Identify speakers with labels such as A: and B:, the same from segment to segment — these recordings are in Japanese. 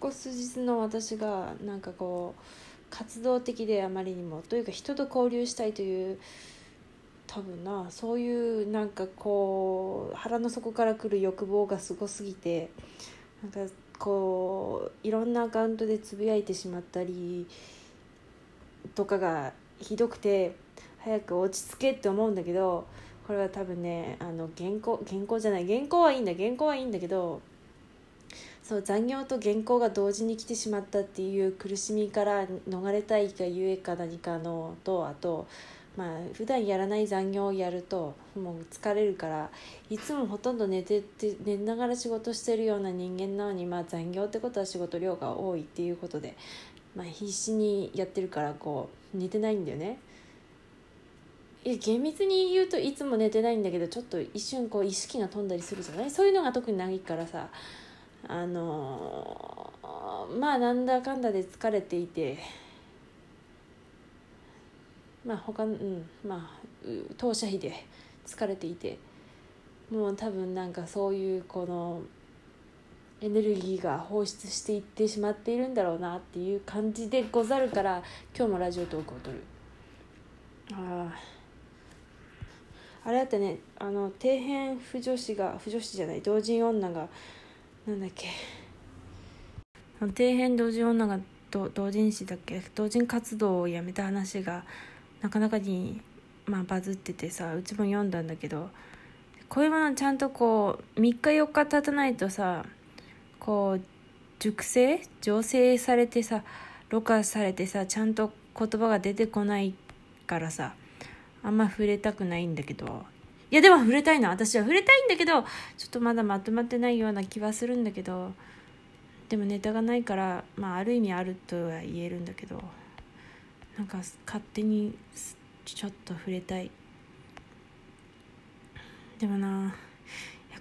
A: こ数日の私がなんかこう活動的であまりにもというか人と交流したいという多分なそういうなんかこう腹の底から来る欲望がすごすぎてなんかこういろんなアカウントでつぶやいてしまったりとかがひどくて早く落ち着けって思うんだけどこれは多分ねあの原稿原稿じゃない原稿はいいんだ原稿はいいんだけどそう残業と原稿が同時に来てしまったっていう苦しみから逃れたいかゆえか何かのとあとまあ普段やらない残業をやるともう疲れるからいつもほとんど寝てて寝ながら仕事してるような人間なのに、まあ、残業ってことは仕事量が多いっていうことで、まあ、必死にやってるからこう寝てないんだよね。いや厳密に言うといつも寝てないんだけどちょっと一瞬こう意識が飛んだりするじゃない？そういうのが特にないからさあの、まあなんだかんだで疲れていてまあ他うんまあ当社費で疲れていてもう多分なんかそういうこのエネルギーが放出していってしまっているんだろうなっていう感じでござるから今日もラジオトークを撮る。あああれだってね。あの底辺不女子が不女子じゃない同人女がなんだっけ。底辺同人女が同人誌だっけ。同人活動をやめた話がなかなかに、まあ、バズっててさうちも読んだんだけどこういうものちゃんとこう3日4日経たないとさこう熟成醸成されてさろ過されてさちゃんと言葉が出てこないからさあんま触れたくないんだけど。いやでも触れたいな。私は触れたいんだけどちょっとまだまとまってないような気はするんだけどでもネタがないからまあある意味あるとは言えるんだけどなんか勝手にちょっと触れたい。でもな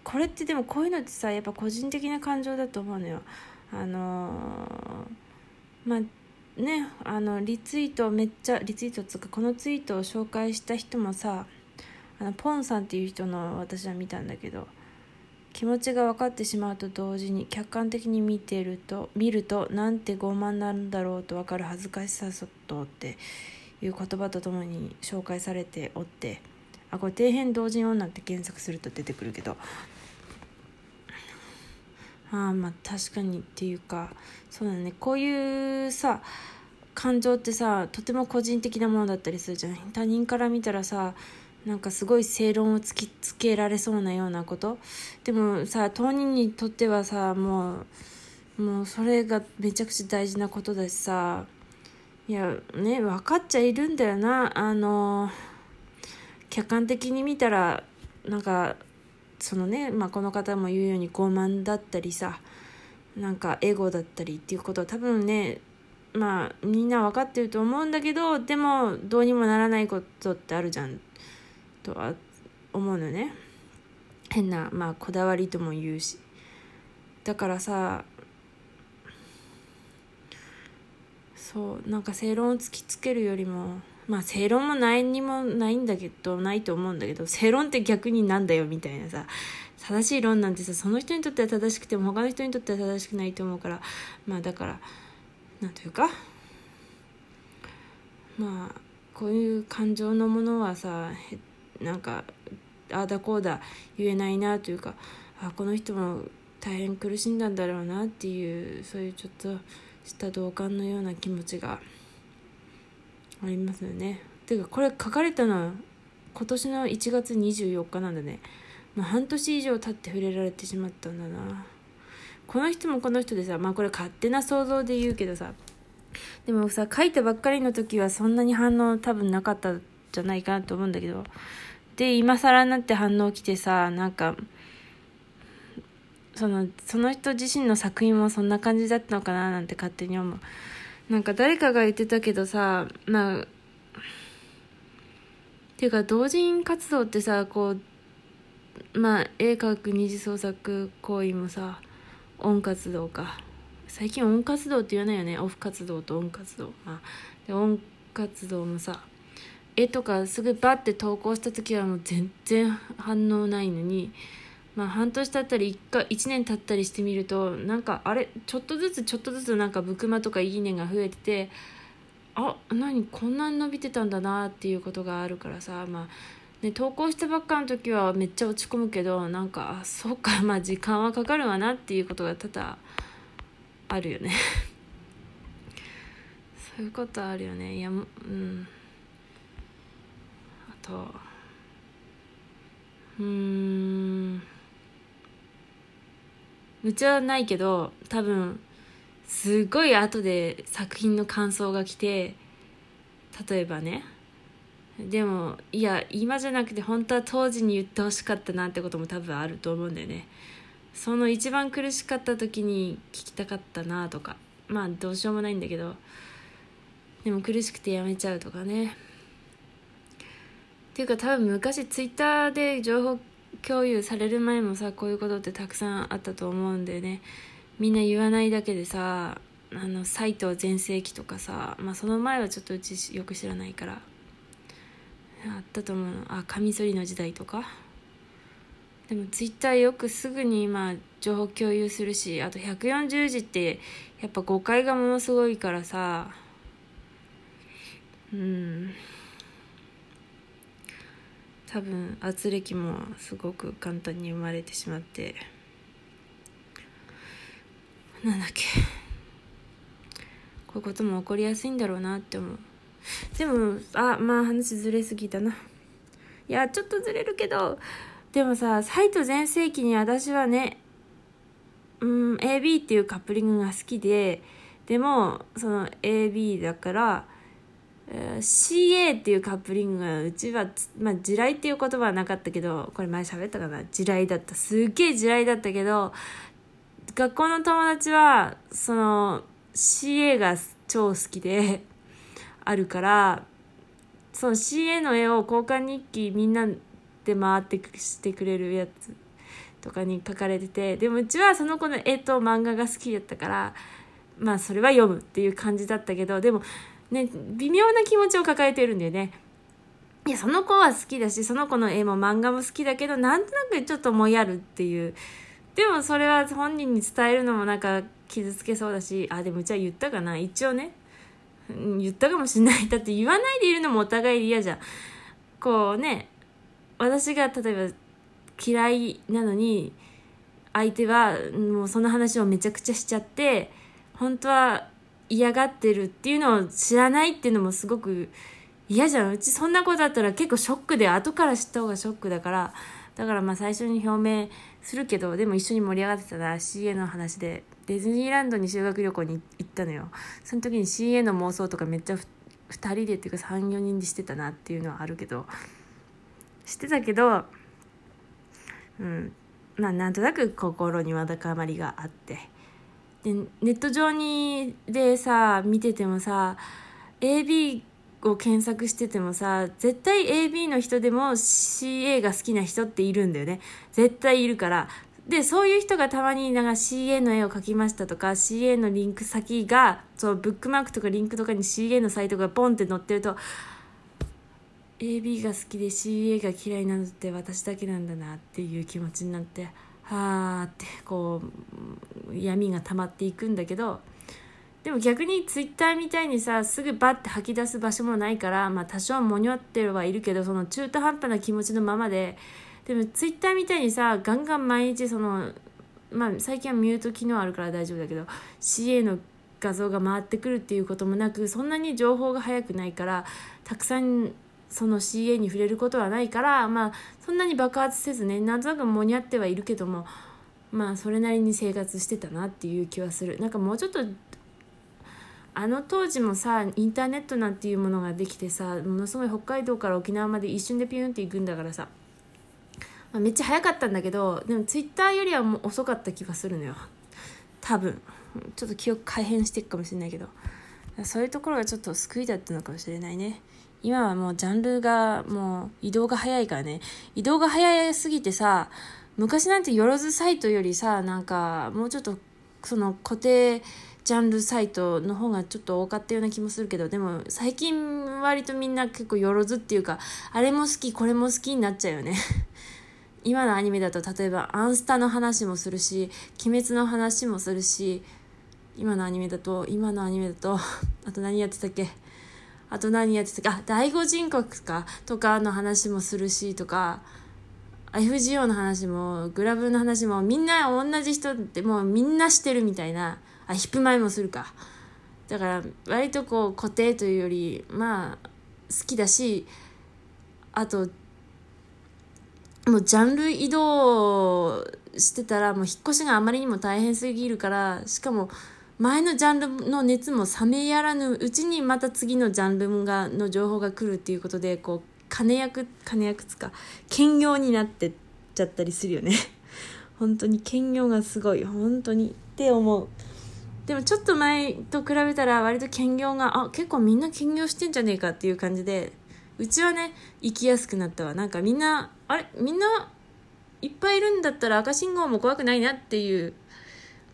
A: これってでもこういうのってさやっぱ個人的な感情だと思うのよ。あのー、まあねあのリツイートめっちゃリツイートつかこのツイートを紹介した人もさあのポンさんっていう人の私は見たんだけど気持ちが分かってしまうと同時に客観的に見てると見るとなんて傲慢なんだろうと分かる恥ずかしさとっていう言葉とともに紹介されておってあこれ底辺同人女って検索すると出てくるけど。ああまあ確かにっていうかそうだね。こういうさ感情ってさとても個人的なものだったりするじゃん他人から見たらさなんかすごい正論を突きつけられそうなようなこと？でもさ当人にとってはさもうもうそれがめちゃくちゃ大事なことだしさいやね分かっちゃいるんだよな。あの客観的に見たらなんかそのね、まあ、この方も言うように傲慢だったりさなんかエゴだったりっていうことは多分ねまあみんな分かってると思うんだけどでもどうにもならないことってあるじゃん。とは思うのね。変なまあこだわりとも言うし。だからさそうなんか正論を突きつけるよりもまあ正論も何にもないんだけどないと思うんだけど正論って逆になんだよみたいなさ正しい論なんてさその人にとっては正しくても他の人にとっては正しくないと思うからまあだからなんというかまあこういう感情のものはさなんかああだこうだ言えないなというかあこの人も大変苦しんだんだろうなっていうそういうちょっとした同感のような気持ちがありますよね。ていうかこれ書かれたのは今年の1月24日なんだね。もう半年以上経って触れられてしまったんだな。この人もこの人でさまあこれ勝手な想像で言うけどさでもさ書いたばっかりの時はそんなに反応多分なかったじゃないかなと思うんだけど。で今更になって反応来てさなんかそのその人自身の作品もそんな感じだったのかななんて勝手に思う。なんか誰かが言ってたけどさまあっていうか同人活動ってさこうまあ絵描く二次創作行為もさ音活動か。最近音活動って言わないよね。オフ活動と音活動。まあで音活動もさ絵とかすぐバッて投稿した時はもう全然反応ないのにまあ半年経ったり 1, か1年経ったりしてみるとなんかあれちょっとずつちょっとずつなんかブクマとかいいねが増えててあ何こんなに伸びてたんだなっていうことがあるからさまあね、投稿したばっかの時はめっちゃ落ち込むけどなんかあそうかまあ時間はかかるわなっていうことが多々あるよね。そういうことあるよね。いやうん。とうん。うちはないけど多分すごい後で作品の感想が来て例えばね。でもいや今じゃなくて本当は当時に言ってほしかったなってことも多分あると思うんだよね。その一番苦しかった時に聞きたかったなとか。まあどうしようもないんだけど。でも苦しくてやめちゃうとかね。ていうか多分昔ツイッターで情報共有される前もさこういうことってたくさんあったと思うんだよね。みんな言わないだけでさあの斎藤全盛期とかさまあその前はちょっとうちよく知らないからあったと思うの。あカミソリの時代とか。でもツイッターよくすぐに今情報共有するしあと140字ってやっぱ誤解がものすごいからさ。うん。多分圧力もすごく簡単に生まれてしまって。なんだっけ。こういうことも起こりやすいんだろうなって思う。でもあまあ話ずれすぎたな。いやちょっとずれるけどでもさサイト全盛期に私はねうん AB っていうカップリングが好きででもその AB だから CA っていうカップリングがうちは、まあ、地雷っていう言葉はなかったけどこれ前喋ったかな？地雷だった。すっげえ地雷だったけど学校の友達はその CA が超好きであるからその CA の絵を交換日記みんなで回ってしてくれるやつとかに書かれててでもうちはその子の絵と漫画が好きだったからまあそれは読むっていう感じだったけどでもね、微妙な気持ちを抱えてるんだよね。いや、その子は好きだし、その子の絵も漫画も好きだけど、なんとなくちょっともやるっていう。でもそれは本人に伝えるのもなんか傷つけそうだし、あ、でもうちは言ったかな一応ね。言ったかもしんない。だって言わないでいるのもお互い嫌じゃん。こうね、私が例えば嫌いなのに、相手はもうその話をめちゃくちゃしちゃって、本当は嫌がってるっていうのを知らないっていうのもすごく嫌じゃん。うちそんなことだったら結構ショックで後から知った方がショックだから。だからまあ最初に表明するけどでも一緒に盛り上がってたな。CA の話でディズニーランドに修学旅行に行ったのよ。その時に CA の妄想とかめっちゃ2人でっていうか34人でしてたなっていうのはあるけど。してたけどうん。まあなんとなく心にわだかまりがあって。でネット上にでさ見ててもさ AB を検索しててもさ絶対 AB の人でも CA が好きな人っているんだよね。絶対いるから。でそういう人がたまになんか CA の絵を描きましたとか CA のリンク先がそうブックマークとかリンクとかに CA のサイトがポンって載ってると AB が好きで CA が嫌いなのって私だけなんだなっていう気持ちになって。はあってこう闇が溜まっていくんだけどでも逆にツイッターみたいにさすぐバッて吐き出す場所もないから、まあ、多少もにょってはいるけどその中途半端な気持ちのままででもツイッターみたいにさガンガン毎日そのまあ最近はミュート機能あるから大丈夫だけど CA の画像が回ってくるっていうこともなくそんなに情報が早くないからたくさんその CA に触れることはないからまあそんなに爆発せずねなんとなくもにゃってはいるけどもまあそれなりに生活してたなっていう気はする。なんかもうちょっとあの当時もさインターネットなんていうものができてさものすごい北海道から沖縄まで一瞬でピュンって行くんだからさ、まあ、めっちゃ早かったんだけどでもツイッターよりはもう遅かった気がするのよ。多分。ちょっと記憶改変していくかもしれないけど。そういうところがちょっと救いだったのかもしれないね。今はもうジャンルがもう移動が早いからね。移動が早すぎてさ昔なんてよろずサイトよりさなんかもうちょっとその固定ジャンルサイトの方がちょっと多かったような気もするけどでも最近割とみんな結構よろずっていうかあれも好きこれも好きになっちゃうよね。今のアニメだと例えば「アンスタ」の話もするし「鬼滅」の話もするし今のアニメだと今のアニメだと あと何やってたっけ？あと何やってたっけあ第五人国か。とかの話もするしとか。FGO の話もグラブの話もみんな同じ人ってもうみんなしてるみたいな。あヒップマイもするか。だから割とこう固定というよりまあ好きだしあともうジャンル移動してたらもう引っ越しがあまりにも大変すぎるからしかも前のジャンルの熱も冷めやらぬうちにまた次のジャンルがの情報が来るっていうことでこう金役金役つか兼業になってっちゃったりするよね。本当に兼業がすごい本当にって思う。でもちょっと前と比べたら割と兼業があ結構みんな兼業してんじゃねえかっていう感じでうちはね行きやすくなったわ。なんかみんなあれみんないっぱいいるんだったら赤信号も怖くないなっていう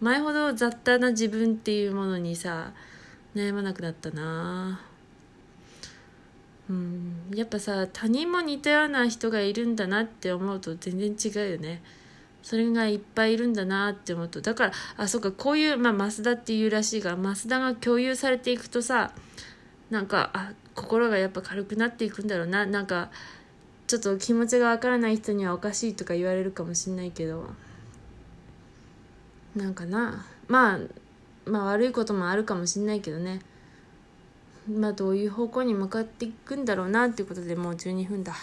A: 前ほど雑多な自分っていうものにさ悩まなくなったな。うん。やっぱさ他人も似たような人がいるんだなって思うと全然違うよね。それがいっぱいいるんだなって思うと。だからあそうかこういうまあ増田っていうらしいが増田が共有されていくとさなんかあ心がやっぱ軽くなっていくんだろうな。なんかちょっと気持ちがわからない人にはおかしいとか言われるかもしんないけど。なんかなまあまあ悪いこともあるかもしんないけどねまあどういう方向に向かっていくんだろうなっていうことでもう12分だ。